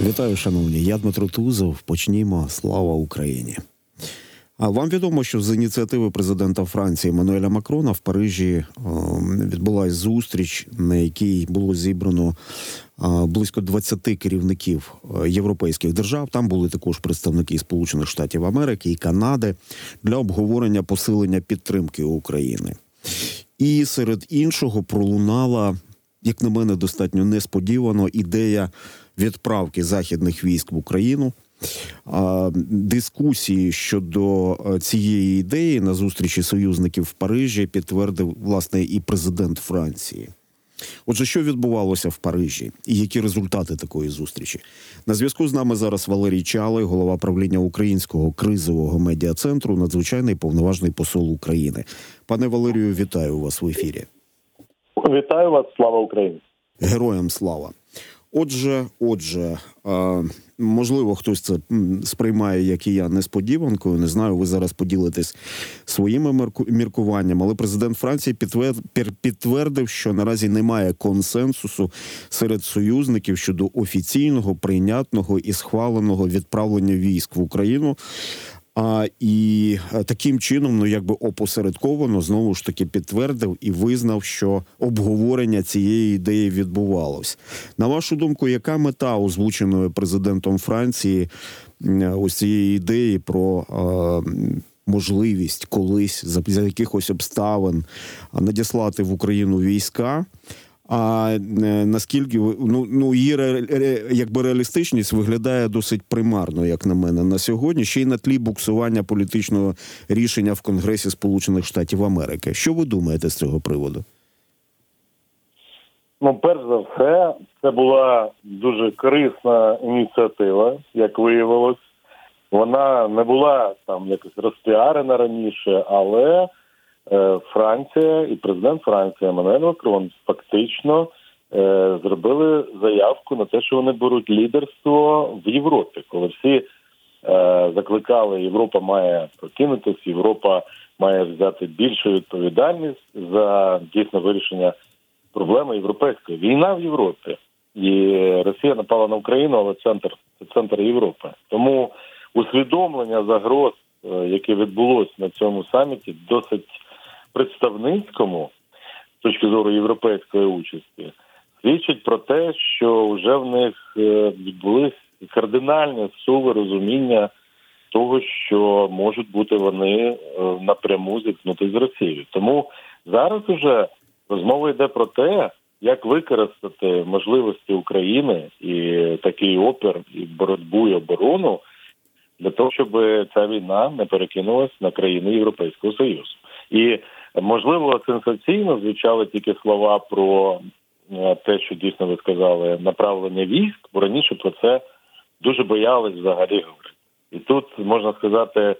Вітаю, шановні. Я Дмитро Тузов. Почнімо. Слава Україні. А вам відомо, що з ініціативи президента Франції Мануеля Макрона в Парижі е, відбулась зустріч, на якій було зібрано е, близько 20 керівників е, європейських держав. Там були також представники Сполучених Штатів Америки і Канади для обговорення посилення підтримки України. І серед іншого пролунала, як на мене, достатньо несподівано ідея відправки західних військ в Україну. Дискусії щодо е, цієї ідеї на зустрічі союзників в Парижі підтвердив власне і президент Франції. Отже, що відбувалося в Парижі, і які результати такої зустрічі? На зв'язку з нами зараз Валерій Чалий, голова правління українського кризового медіа центру, надзвичайний повноважний посол України. Пане Валерію, вітаю вас в ефірі. Вітаю вас, слава Україні! Героям слава. Отже, отже, можливо, хтось це сприймає, як і я, несподіванкою. Не знаю, ви зараз поділитесь своїми міркуваннями, але президент Франції підтвердив, що наразі немає консенсусу серед союзників щодо офіційного, прийнятного і схваленого відправлення військ в Україну. А і е, таким чином, ну якби опосередковано, знову ж таки підтвердив і визнав, що обговорення цієї ідеї відбувалось. На вашу думку, яка мета озвученої президентом Франції ось цієї ідеї про е, можливість колись за, за якихось обставин надіслати в Україну війська? А е, наскільки ну ну її якби реалістичність виглядає досить примарно, як на мене, на сьогодні, ще й на тлі буксування політичного рішення в Конгресі Сполучених Штатів Америки. Що ви думаєте з цього приводу? Ну, перш за все, це була дуже корисна ініціатива, як виявилось. Вона не була там якось розпіарена раніше, але Франція і президент Франції Еммануель Макрон фактично е, зробили заявку на те, що вони беруть лідерство в Європі, коли всі е, закликали, Європа має прокинутися, Європа має взяти більшу відповідальність за дійсно вирішення проблеми європейської війна в Європі. І Росія напала на Україну, але центр це центр Європи. Тому усвідомлення загроз, яке відбулося на цьому саміті, досить представницькому з точки зору європейської участі свідчить про те, що вже в них е, відбулись кардинальні суви розуміння того, що можуть бути вони е, напряму зіткнути з Росією. Тому зараз уже розмова йде про те, як використати можливості України і такий опір, і боротьбу і оборону для того, щоб ця війна не перекинулась на країни Європейського Союзу. І Можливо, сенсаційно звучали тільки слова про е, те, що дійсно ви сказали, направлення військ, бо раніше про це дуже боялись взагалі говорити. І тут можна сказати,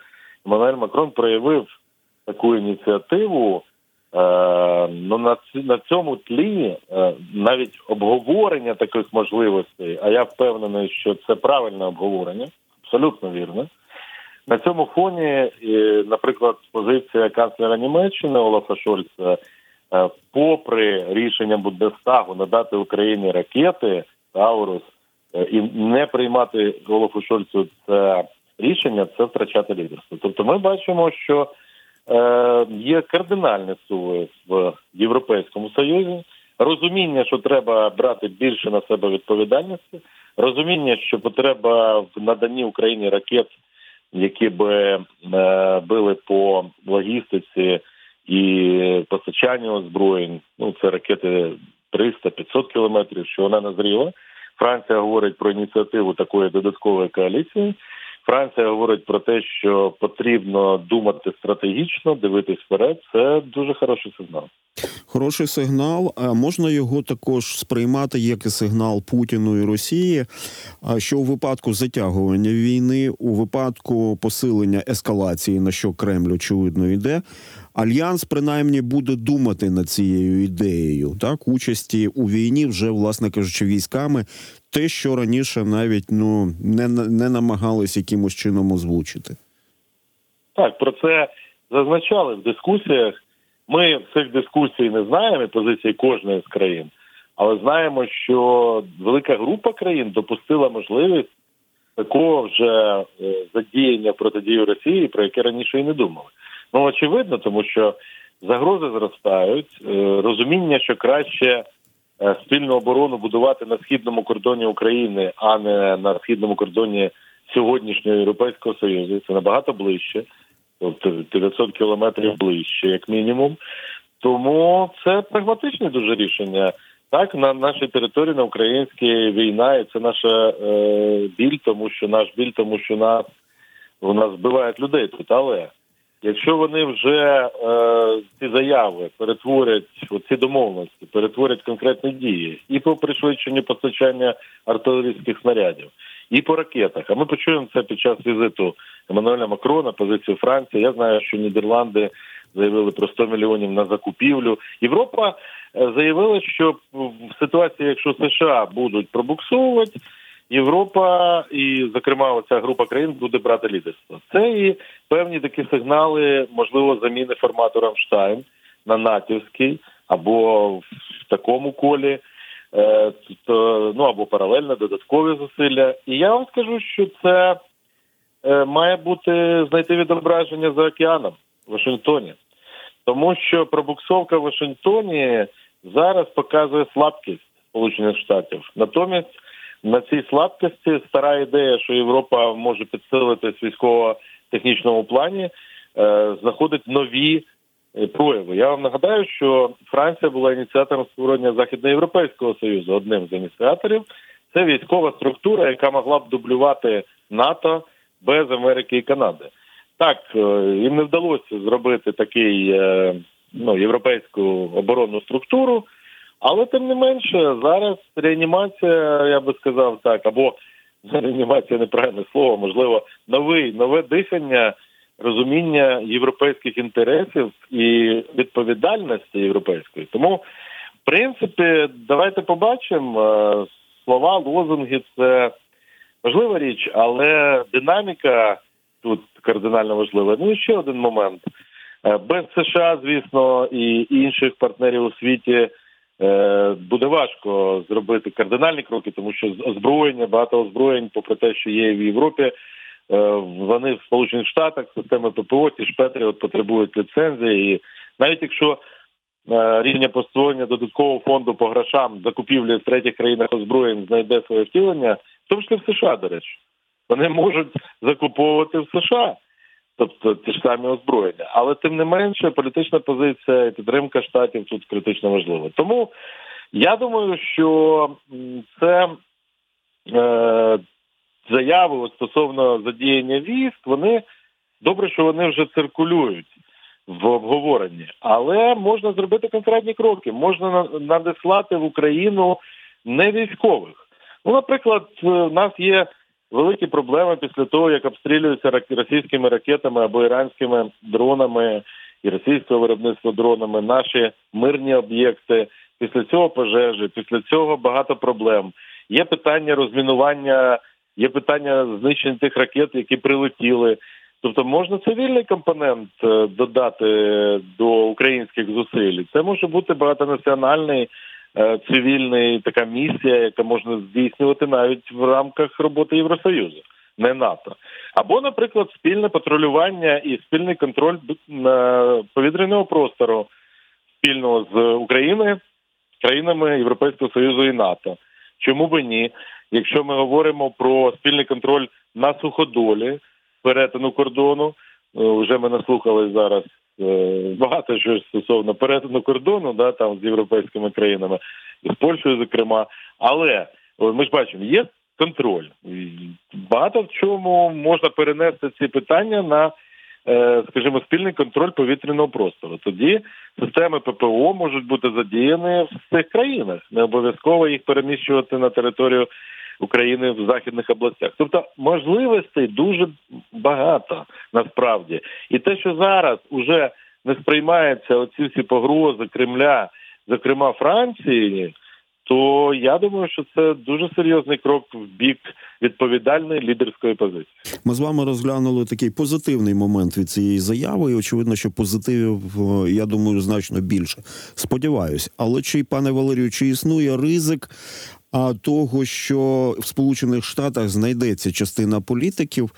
Еммануель Макрон проявив таку ініціативу. Е, ну на на цьому тлі е, навіть обговорення таких можливостей, а я впевнений, що це правильне обговорення, абсолютно вірне. На цьому фоні, наприклад, позиція канцлера Німеччини Олафа Шольца, е, попри рішення Бундестагу надати Україні ракети Таурус е, і не приймати Олафу Шольцу це рішення, це втрачати лідерство. Тобто, ми бачимо, що е, є кардинальні суви в Європейському Союзі. Розуміння, що треба брати більше на себе відповідальності, розуміння, що потреба в наданні Україні ракет які би е, били по логістиці і постачанню озброєнь. Ну це ракети 300-500 кілометрів. Що вона назріла. Франція говорить про ініціативу такої додаткової коаліції. Франція говорить про те, що потрібно думати стратегічно, дивитись вперед. Це дуже хороший сигнал. Хороший сигнал. Можна його також сприймати як і сигнал Путіну і Росії. що у випадку затягування війни, у випадку посилення ескалації, на що Кремль очевидно йде, альянс принаймні буде думати над цією ідеєю, так участі у війні, вже власне кажучи, військами, те, що раніше навіть ну не не намагались якимось чином озвучити. Так, про це зазначали в дискусіях. Ми цих дискусій не знаємо позиції кожної з країн, Але знаємо, що велика група країн допустила можливість такого вже е, задіяння протидії Росії, про яке раніше і не думали. Ну очевидно, тому що загрози зростають, е, розуміння, що краще спільну оборону будувати на східному кордоні України, а не на східному кордоні сьогоднішнього Європейського Союзу. Це набагато ближче, тобто 900 кілометрів ближче, як мінімум. Тому це прагматичне дуже рішення. Так, на нашій території на українській війна, і це наша е, біль, тому що наш біль, тому що нас у нас вбивають людей тут. Але якщо вони вже е, ці заяви перетворять ці домовленості, перетворять конкретні дії і по пришвидшенню постачання артилерійських снарядів, і по ракетах. А ми почуємо це під час візиту Еммануеля Макрона, позицію Франції. Я знаю, що Нідерланди заявили про 100 мільйонів на закупівлю. Європа е, заявила, що в ситуації, якщо США будуть пробуксовувати, Європа і, зокрема, оця група країн буде брати лідерство. Це і певні такі сигнали, можливо, заміни формату Рамштайн на натівський або в такому колі. Е, то, ну або паралельно додаткові зусилля. І я вам скажу, що це е, має бути знайти відображення за океаном в Вашингтоні, тому що пробуксовка в Вашингтоні зараз показує слабкість Сполучених Штатів. Натомість на цій слабкості стара ідея, що Європа може підсилитись військово-технічному плані, е, знаходить нові е, прояви. Я вам нагадаю, що Франція була ініціатором створення Західноєвропейського союзу, одним з ініціаторів. Це військова структура, яка могла б дублювати НАТО без Америки і Канади. Так е, їм не вдалося зробити такий ну європейську оборонну структуру, але тим не менше зараз реанімація, я би сказав так, або реанімація неправильне слово, можливо, новий нове дихання, розуміння європейських інтересів і відповідальності європейської. Тому, в принципі, давайте побачимо е, слова, лозунги це важлива річ, але динаміка тут кардинально важлива. Ну і ще один момент. Е, Без США, звісно, і інших партнерів у світі буде важко зробити кардинальні кроки, тому що озброєння, багато озброєнь, попри те, що є в Європі, е, вони в Сполучених Штатах, системи ППО, ті ж Петріот потребують ліцензії. І навіть якщо е, рішення створення додаткового фонду по грошам закупівлі в третіх країнах озброєнь знайде своє втілення, в тому числі в США, до речі. Вони можуть закуповувати в США, тобто ті ж самі озброєння. Але тим не менше, політична позиція і підтримка штатів тут критично важлива. Тому я думаю, що це е, заяви стосовно задіяння військ, вони добре, що вони вже циркулюють в обговоренні, але можна зробити конкретні кроки. Можна надіслати в Україну не військових. Ну, наприклад, в нас є великі проблеми після того, як обстрілюються російськими ракетами або іранськими дронами і російського виробництва дронами наші мирні об'єкти. Після цього пожежі, після цього багато проблем. Є питання розмінування, є питання знищення тих ракет, які прилетіли. Тобто можна цивільний компонент е, додати до українських зусиль. Це може бути багатонаціональний Е, цивільний така місія, яка можна здійснювати навіть в рамках роботи Євросоюзу, не НАТО, або, наприклад, спільне патрулювання і спільний контроль повітряного простору спільного з Україною, країнами Європейського Союзу і НАТО. Чому би ні? Якщо ми говоримо про спільний контроль на суходолі перетину кордону, е, вже ми наслухали зараз Е, багато що стосовно перетину кордону, да там з європейськими країнами і з Польщею, зокрема. Але ми ж бачимо, є контроль. Багато в чому можна перенести ці питання на, е, скажімо, спільний контроль повітряного простору. Тоді системи ППО можуть бути задіяні в цих країнах. Не обов'язково їх переміщувати на територію України в західних областях. Тобто можливостей дуже багато насправді, і те, що зараз уже не сприймаються оці всі погрози Кремля, зокрема Франції, то я думаю, що це дуже серйозний крок в бік відповідальної лідерської позиції. Ми з вами розглянули такий позитивний момент від цієї заяви, і очевидно, що позитивів, е, я думаю, значно більше. Сподіваюсь, але чи пане Валерію, чи існує ризик а, того, що в Сполучених Штатах знайдеться частина політиків,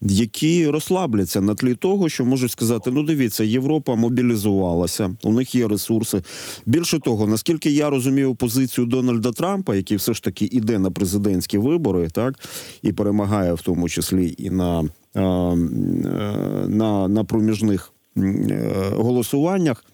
які розслабляться на тлі того, що можуть сказати: ну дивіться, Європа мобілізувалася, у них є ресурси. Більше того, наскільки я розумію позицію Дональда Трампа, який все ж таки іде на президентські вибори, так і перемагає в тому числі і на, е, на, на проміжних е, голосуваннях.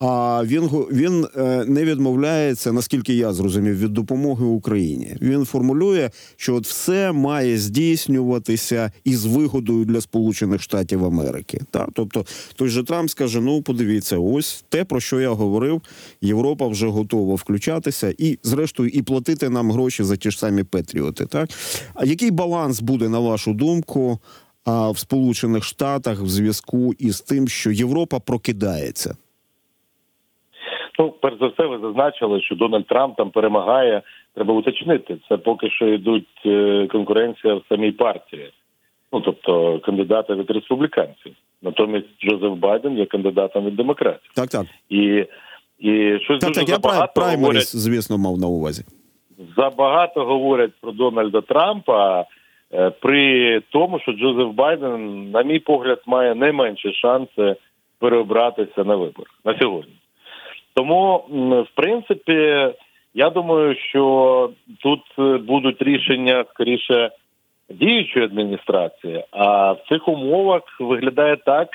А він він е, не відмовляється, наскільки я зрозумів, від допомоги Україні. Він формулює, що от все має здійснюватися із вигодою для Сполучених Штатів Америки. Так, тобто той же Трамп скаже: ну подивіться, ось те про що я говорив. Європа вже готова включатися і, зрештою, і платити нам гроші за ті ж самі Петріоти. Так а який баланс буде на вашу думку? А в Сполучених Штатах в зв'язку із тим, що Європа прокидається. Ну, перш за все, ви зазначили, що Дональд Трамп там перемагає. Треба уточнити. Це поки що йдуть е, конкуренція в самій партії. Ну тобто кандидати від республіканців. Натомість Джозеф Байден є кандидатом від демократів. Так, так. І, і щось Так, дуже так, я прай- забагато праймеріс, говорять, звісно, мав на увазі. забагато говорять про Дональда Трампа е, при тому, що Джозеф Байден, на мій погляд, має найменші шанси переобратися на виборах на сьогодні. Тому, в принципі, я думаю, що тут е, будуть рішення скоріше діючої адміністрації. А в цих умовах виглядає так,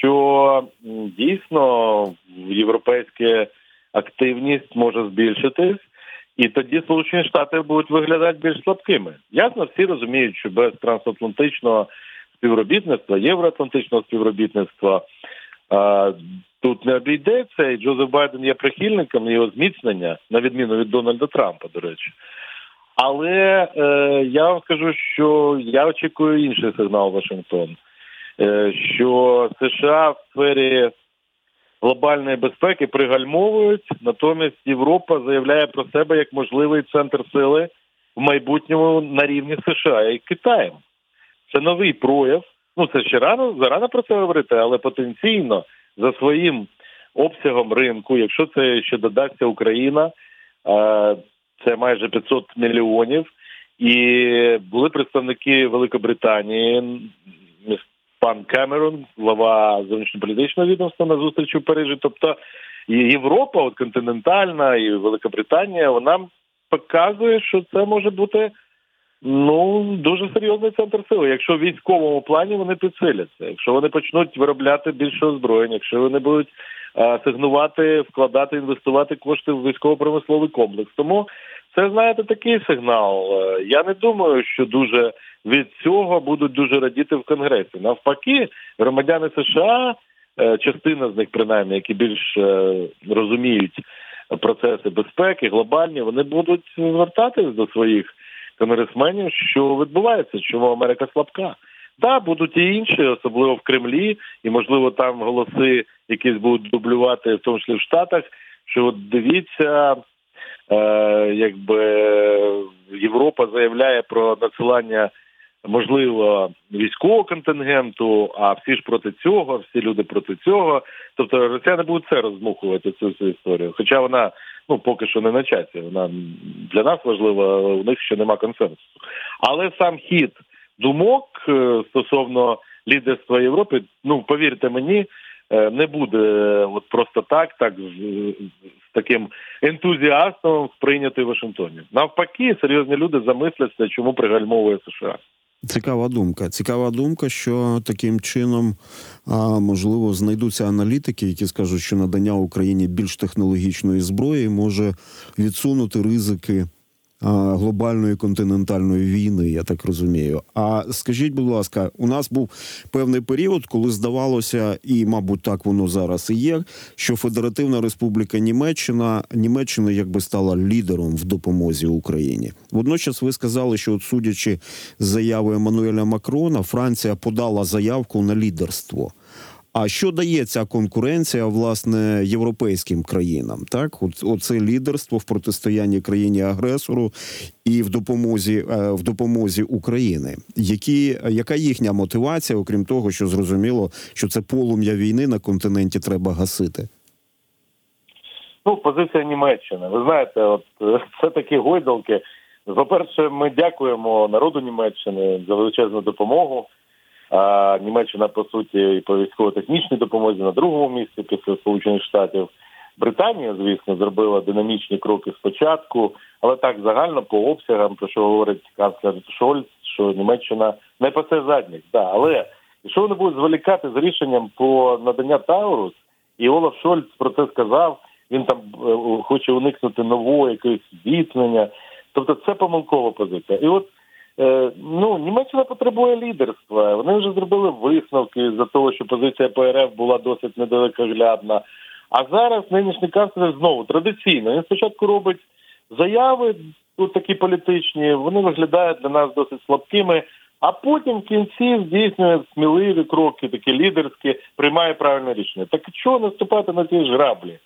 що дійсно європейська активність може збільшитись, і тоді Сполучені Штати будуть виглядати більш слабкими. Ясно, всі розуміють, що без трансатлантичного співробітництва, євроатлантичного співробітництва тут не обійдеться, і Джозеф Байден є прихильником його зміцнення, на відміну від Дональда Трампа, до речі. Але е, я вам скажу, що я очікую інший сигнал Вашингтон, е, що США в сфері глобальної безпеки пригальмовують, натомість Європа заявляє про себе як можливий центр сили в майбутньому на рівні США і Китаєм. Це новий прояв. Ну це ще рано зарано про це говорити, але потенційно за своїм обсягом ринку, якщо це ще додасться Україна, е, це майже 500 мільйонів. І були представники Великобританії, пан Кемерон, глава зовнішньополітичного відомства на зустрічі в Парижі. Тобто Європа, от континентальна, і Великобританія, вона показує, що це може бути ну дуже серйозний центр сили. Якщо в військовому плані вони підсиляться, якщо вони почнуть виробляти більше озброєння, якщо вони будуть е, сигнувати, вкладати, інвестувати кошти в військово-промисловий комплекс. Тому це знаєте такий сигнал. Е, Я не думаю, що дуже від цього будуть дуже радіти в конгресі. Навпаки, громадяни США, е, частина з них принаймні, які більш розуміють процеси безпеки, глобальні, вони будуть звертатись до своїх конгресменів, що відбувається, чому Америка слабка. Так, будуть і інші, особливо в Кремлі, і можливо там голоси якісь будуть дублювати, в тому числі в Штатах. Що от дивіться, е, якби Європа заявляє про надсилання можливо військового контингенту, а всі ж проти цього, всі люди проти цього. Тобто росіяни будуть це роздмухувати цю всю історію. Хоча вона ну поки що не на часі. Вона для нас важлива, у них ще нема консенсусу. Але сам хід думок е, стосовно лідерства Європи, ну повірте мені, е, не буде от просто так, так з, з таким ентузіастом сприйнятий в Вашингтоні. Навпаки, серйозні люди замисляться, чому пригальмовує США. Цікава думка. Цікава думка, що таким чином а, можливо знайдуться аналітики, які скажуть, що надання Україні більш технологічної зброї може відсунути ризики глобальної континентальної війни. Я так розумію. А скажіть, будь ласка, у нас був певний період, коли здавалося, і мабуть так воно зараз і є, що Федеративна Республіка Німеччина Німеччина якби стала лідером в допомозі Україні. Водночас ви сказали, що от судячи з заяви Еммануеля Макрона, Франція подала заявку на лідерство. А що дає ця конкуренція власне європейським країнам? Так, оце лідерство в протистоянні країні агресору і в допомозі е, в допомозі України. Які яка їхня мотивація, окрім того, що зрозуміло, що це полум'я війни на континенті треба гасити? Ну, позиція Німеччини. Ви знаєте, от це такі гойдалки. По-перше, ми дякуємо народу Німеччини за величезну допомогу. А Німеччина, по суті, по військово-технічній допомозі на другому місці після Сполучених Штатів. Британія, звісно, зробила динамічні кроки спочатку, але так загально по обсягам, про що говорить канцлер Шольц, що Німеччина не пасе задніх. Да, але якщо вони будуть зволікати з рішенням по надання Таурус, і Олаф Шольц про це сказав. Він там е, хоче уникнути нового якогось зіткнення. Тобто це помилкова позиція. І от ну Німеччина потребує лідерства. Вони вже зробили висновки за того, що позиція ПРФ була досить недалекоглядна. А зараз нинішній канцлер знову традиційно. Він спочатку робить заяви, тут такі політичні, вони виглядають для нас досить слабкими. А потім в кінці здійснює сміливі кроки, такі лідерські, приймає правильне рішення. Так чого наступати на ті ж граблі?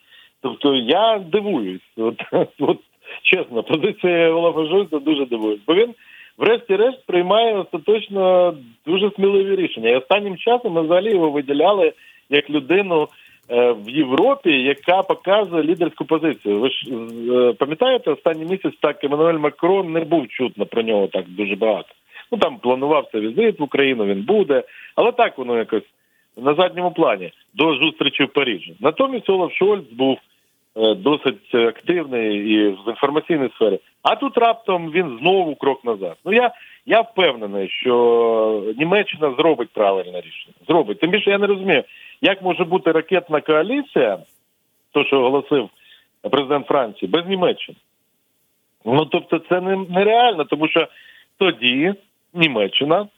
Тобто я дивуюсь, от, от чесно, позиція Олафа Шольца дуже дивуюсь, бо він, врешті-решт, приймає остаточно дуже сміливі рішення. І останнім часом ми взагалі його виділяли як людину е, в Європі, яка показує лідерську позицію. Ви ж е, пам'ятаєте, останній місяць так Еммануель Макрон не був чутно про нього так дуже багато. Ну там планувався візит в Україну, він буде, але так воно якось на задньому плані до зустрічі в Парижі. Натомість Олаф Шольц був досить активний і в інформаційній сфері. А тут раптом він знову крок назад. Ну я, я впевнений, що Німеччина зробить правильне рішення. Зробить. Тим більше я не розумію, як може бути ракетна коаліція, то що оголосив президент Франції, без Німеччини. Ну тобто, це не, нереально, тому що тоді Німеччина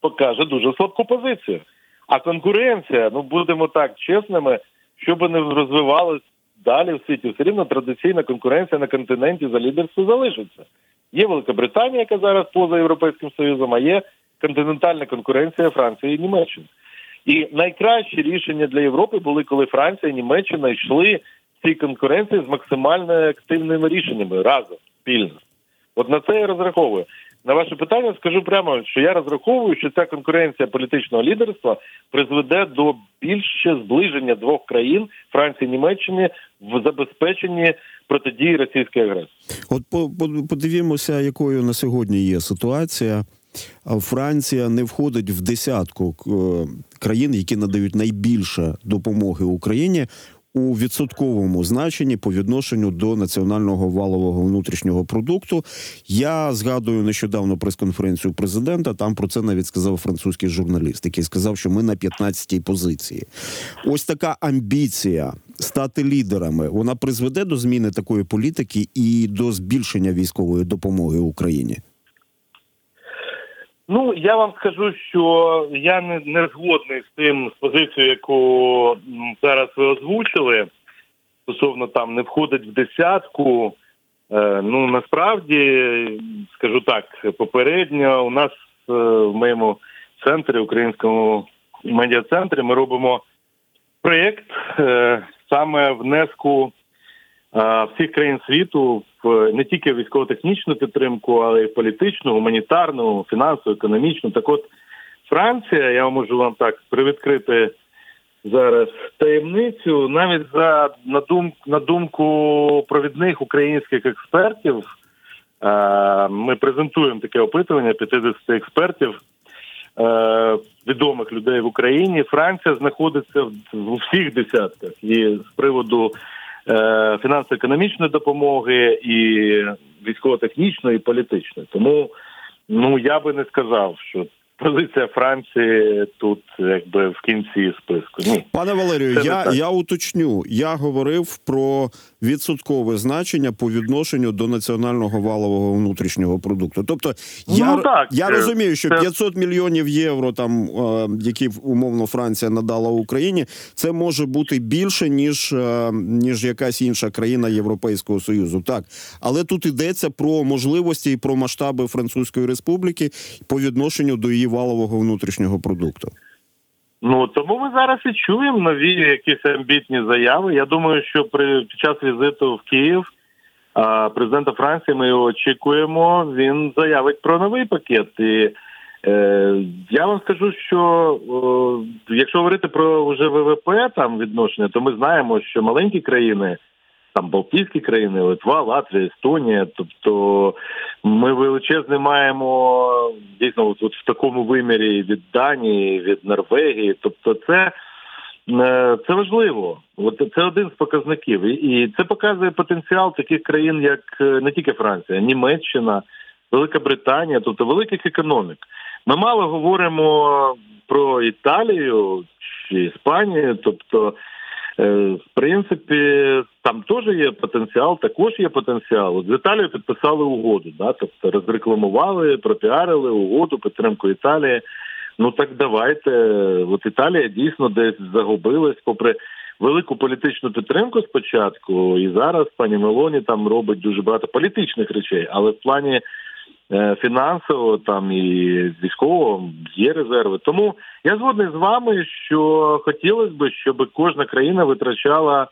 покаже дуже слабку позицію. А конкуренція, ну будемо так чесними, щоб не розвивалась далі в світі, все рівно традиційна конкуренція на континенті за лідерство залишиться. Є Велика Британія, яка зараз поза Європейським Союзом, а є континентальна конкуренція Франції і Німеччини. І найкращі рішення для Європи були, коли Франція і Німеччина йшли в цій конкуренції з максимально активними рішеннями разом спільно. От на це я розраховую. На ваше питання скажу прямо, що я розраховую, що ця конкуренція політичного лідерства призведе до більше зближення двох країн Франції і Німеччини в забезпеченні протидії російської агресії. От по, по, подивімося, якою на сьогодні є ситуація. Франція не входить в десятку е, країн, які надають найбільше допомоги Україні у відсотковому значенні по відношенню до національного валового внутрішнього продукту. Я згадую нещодавно прес-конференцію президента. Там про це навіть сказав французький журналіст, який сказав, що ми на 15-й позиції. Ось така амбіція стати лідерами. Вона призведе до зміни такої політики і до збільшення військової допомоги Україні. Ну я вам скажу, що я не, не згодний з тим з позицією, яку зараз ви озвучили. Стосовно там не входить в десятку. Е, ну насправді скажу так, попередньо у нас е, в моєму центрі, українському медіа-центрі, ми робимо проєкт е, саме внеску всіх країн світу в не тільки військово-технічну підтримку, але й політичну, гуманітарну, фінансову, економічну. Так от Франція, я можу вам так привідкрити зараз таємницю, навіть за на думку, на думку провідних українських експертів. Ми презентуємо таке опитування 50 експертів, відомих людей в Україні. Франція знаходиться в всіх десятках і з приводу фінансово-економічної допомоги, і військово-технічної, і політичної. Тому ну я би не сказав, що позиція Франції тут якби в кінці списку. Ні. Пане Валерію, я, так. я уточню. Я говорив про відсоткове значення по відношенню до національного валового внутрішнього продукту. Тобто, я, Ну, так, я розумію, що це- 500 мільйонів євро, там е, які умовно Франція надала Україні, це може бути більше ніж, е, ніж якась інша країна Європейського союзу. Так, але тут йдеться про можливості і про масштаби Французької республіки по відношенню до її валового внутрішнього продукту. Ну тому ми зараз і чуємо нові якісь амбітні заяви. Я думаю, що при під час візиту в Київ а, президента Франції ми його очікуємо. Він заявить про новий пакет. І е, я вам скажу, що е, якщо говорити про вже ВВП там відношення, то ми знаємо, що маленькі країни. Там Балтійські країни, Литва, Латвія, Естонія. Тобто ми величезне маємо дійсно от, от в такому вимірі від Данії, від Норвегії. Тобто, це, е, це важливо. От це один з показників, і, це показує потенціал таких країн, як е, не тільки Франція, Німеччина, Велика Британія, тобто великих економік. Ми мало говоримо про Італію чи Іспанію, тобто. Е, В принципі, там теж є потенціал, також є потенціал. От з Італією підписали угоду, да? тобто розрекламували, пропіарили угоду, підтримку Італії. Ну так давайте. От Італія дійсно десь загубилась, попри велику політичну підтримку спочатку, і зараз пані Мелоні там робить дуже багато політичних речей, але в плані фінансово там і військового є резерви. Тому я згодний з вами, що хотілося б, щоб кожна країна витрачала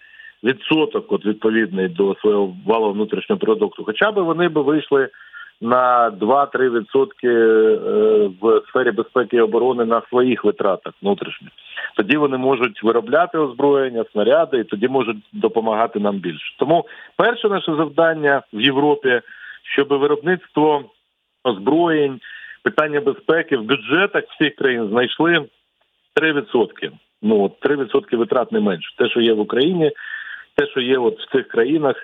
відсоток от відповідний до свого валового внутрішнього продукту. Хоча б вони б вийшли на 2-3 відсотки е, в сфері безпеки і оборони на своїх витратах внутрішніх. Тоді вони можуть виробляти озброєння, снаряди, і тоді можуть допомагати нам більше. Тому перше наше завдання в Європі, щоб виробництво озброєнь, питання безпеки в бюджетах всіх країн знайшли 3%. Ну от 3% витрат не менше. Те, що є в Україні, те, що є от в цих країнах.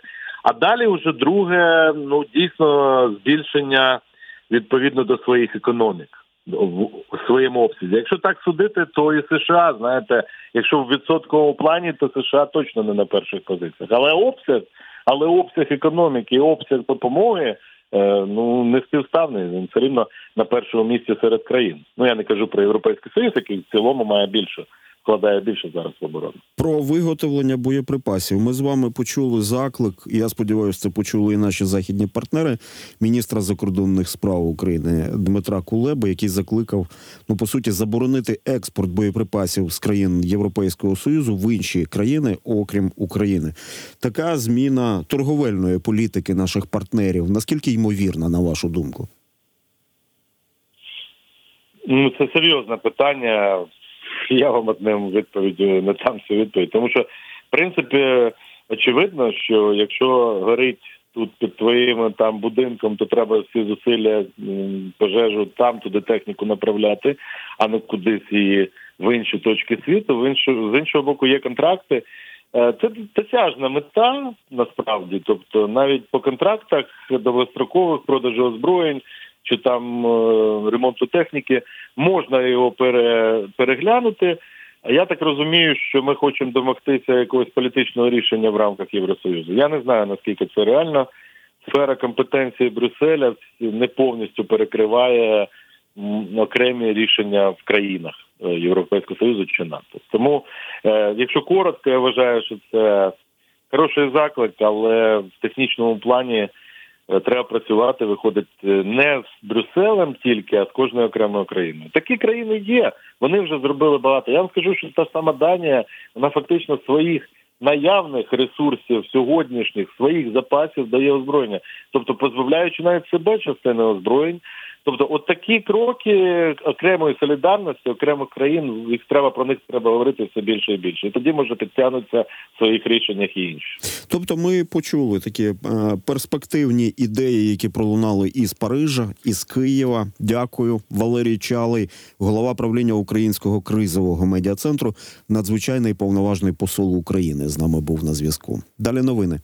А далі вже друге, ну дійсно збільшення відповідно до своїх економік в своєму обсязі. Якщо так судити, то і США, знаєте, якщо в відсотковому плані, то США точно не на перших позиціях. Але обсяг, але обсяг економіки, обсяг допомоги. Е, Ну не співставний. Він все рівно на першому місці серед країн. Ну я не кажу про європейський союз, який в цілому має більше вкладає більше зараз в оборону. Про виготовлення боєприпасів ми з вами почули заклик. і Я сподіваюся, це почули і наші західні партнери міністра закордонних справ України Дмитра Кулеби, який закликав ну по суті заборонити експорт боєприпасів з країн Європейського союзу в інші країни, окрім України. Така зміна торговельної політики наших партнерів. Наскільки ймовірна, на вашу думку? Ну це серйозне питання. Я вам одним відповіддю не дам цю відповідь. Тому що, в принципі, очевидно, що якщо горить тут під твоїм там будинком, то треба всі зусилля пожежу там, туди техніку направляти, а не кудись її в інші точки світу. В іншу з іншого боку, є контракти. Е, Це досяжна мета насправді. Тобто, навіть по контрактах довгострокових продажу озброєнь чи там е, ремонту техніки можна його пере, переглянути. Я так розумію, що ми хочемо домогтися якогось політичного рішення в рамках Євросоюзу. Я не знаю наскільки це реально. Сфера компетенції Брюсселя не повністю перекриває окремі рішення в країнах е, Європейського Союзу чи НАТО. Тому, е, якщо коротко, я вважаю, що це хороший заклик, але в технічному плані треба працювати, виходить е, не з Брюсселем тільки, а з кожною окремою країною. Такі країни є. Вони вже зробили багато. Я вам скажу, що та сама Данія, вона фактично своїх наявних ресурсів сьогоднішніх своїх запасів дає озброєння, тобто позбавляючи навіть себе частини озброєнь. Тобто, от такі кроки окремої солідарності, окремих країн, їх треба про них треба говорити все більше і більше. І тоді може підтягнуться в своїх рішеннях і інші. Тобто, ми почули такі е, перспективні ідеї, які пролунали із Парижа, із Києва. Дякую, Валерій Чалий, голова правління Українського кризового медіа центру, надзвичайний повноважний посол України. З нами був на зв'язку. Далі новини.